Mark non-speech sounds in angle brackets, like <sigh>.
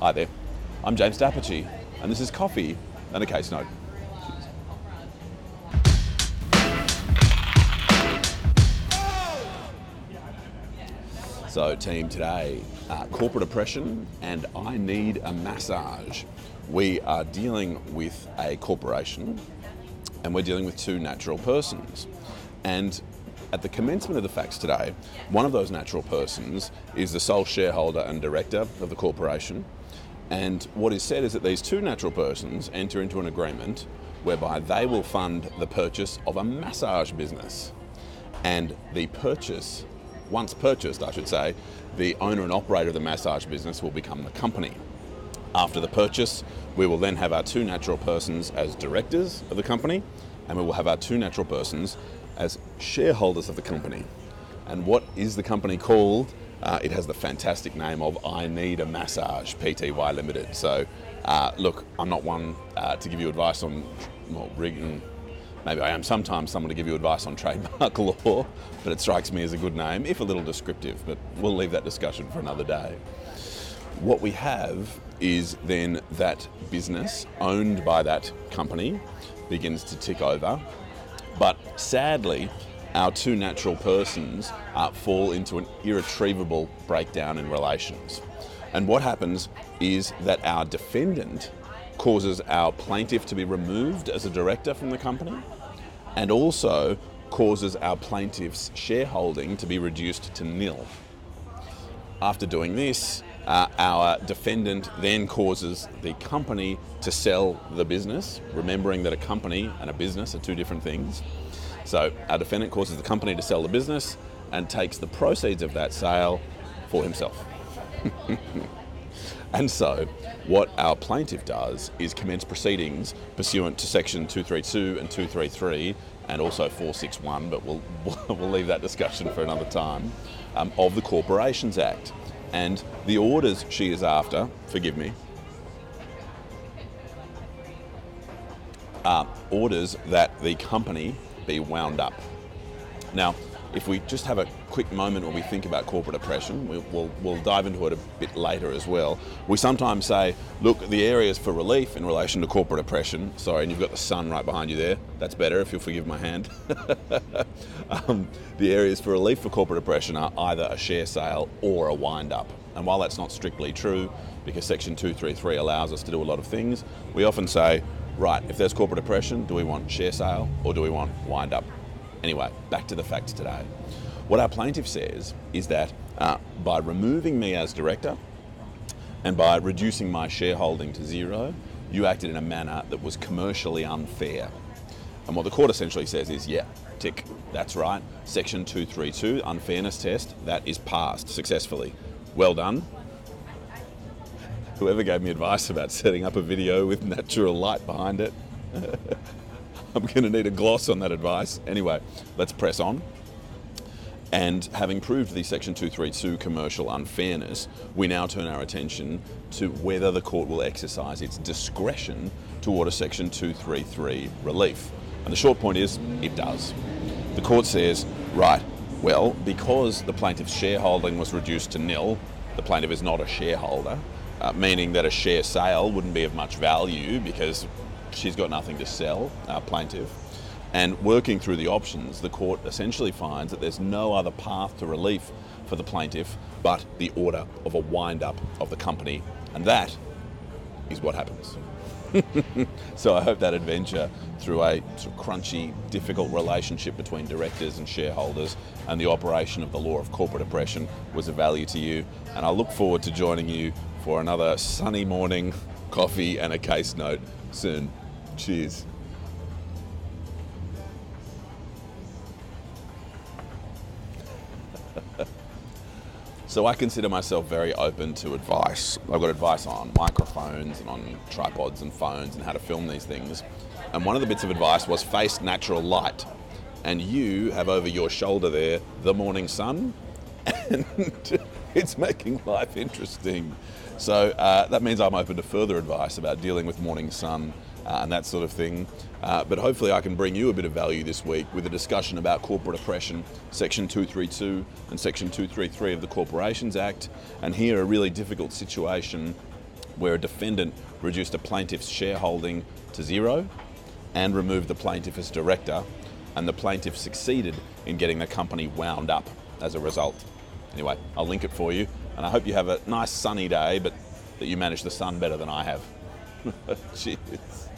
Hi there. I'm James D'Apice, and this is Coffee and a Case Note. So, team, today, uh, corporate oppression and I need a massage. We are dealing with a corporation and we're dealing with two natural persons. And at the commencement of the facts today, one of those natural persons is the sole shareholder and director of the corporation. And what is said is that these two natural persons enter into an agreement whereby they will fund the purchase of a massage business. And the purchase once purchased, I should say, the owner and operator of the massage business will become the company. After the purchase, we will then have our two natural persons as directors of the company, and we will have our two natural persons as shareholders of the company. And what is the company called? Uh, it has the fantastic name of I Need a Massage Pty Limited. So, uh, look, I'm not one uh, to give you advice on well, rigging Maybe I am sometimes someone to give you advice on trademark <laughs> law, but it strikes me as a good name, if a little descriptive, but we'll leave that discussion for another day. What we have is then that business owned by that company begins to tick over, but sadly, our two natural persons uh, fall into an irretrievable breakdown in relations. And what happens is that our defendant causes our plaintiff to be removed as a director from the company and also causes our plaintiff's shareholding to be reduced to nil. After doing this, uh, our defendant then causes the company to sell the business, remembering that a company and a business are two different things. So, our defendant causes the company to sell the business and takes the proceeds of that sale for himself. <laughs> And so, what our plaintiff does is commence proceedings pursuant to section 232 and 233 and also 461, but we'll, <laughs> we'll leave that discussion for another time, um, of the Corporations Act. And the orders she is after, forgive me, uh, orders that the company be wound up. Now, if we just have a quick moment when we think about corporate oppression, we, will we'll dive into it a bit later as well. We sometimes say, look, the areas for relief in relation to corporate oppression, sorry, and you've got the sun right behind you there, that's better if you'll forgive my hand. <laughs> um, the areas for relief for corporate oppression are either a share sale or a wind up. And while that's not strictly true, because Section 233 allows us to do a lot of things, we often say, right, if there's corporate oppression, do we want share sale or do we want wind up? Anyway, back to the facts today. What our plaintiff says is that uh, by removing me as director and by reducing my shareholding to zero, you acted in a manner that was commercially unfair. And what the court essentially says is, yeah, tick, that's right. Section 232, unfairness test, that is passed successfully. Well done. Whoever gave me advice about setting up a video with natural light behind it. <laughs> I'm going to need a gloss on that advice. Anyway, let's press on. And having proved the Section 232 commercial unfairness, we now turn our attention to whether the court will exercise its discretion to order Section 233 relief. And the short point is, it does. The court says, right, well, because the plaintiff's shareholding was reduced to nil, the plaintiff is not a shareholder, uh, meaning that a share sale wouldn't be of much value because she's got nothing to sell, our plaintiff. And working through the options, the court essentially finds that there's no other path to relief for the plaintiff but the order of a wind up of the company. And that is what happens. <laughs> so I hope that adventure through a sort of crunchy, difficult relationship between directors and shareholders and the operation of the law of corporate oppression was of value to you. And I look forward to joining you for another sunny morning, coffee, and a case note soon. Cheers. <laughs> so I consider myself very open to advice. I've got advice on microphones and on tripods and phones and how to film these things. And one of the bits of advice was face natural light. And you have over your shoulder there the morning sun, <laughs> and <laughs> it's making life interesting. So uh, that means I'm open to further advice about dealing with morning sun uh, and that sort of thing. Uh, but hopefully, I can bring you a bit of value this week with a discussion about corporate oppression, Section 232 and Section 233 of the Corporations Act, and here a really difficult situation where a defendant reduced a plaintiff's shareholding to zero and removed the plaintiff as director, and the plaintiff succeeded in getting the company wound up as a result. Anyway, I'll link it for you, and I hope you have a nice sunny day, but that you manage the sun better than I have. <laughs> Cheers.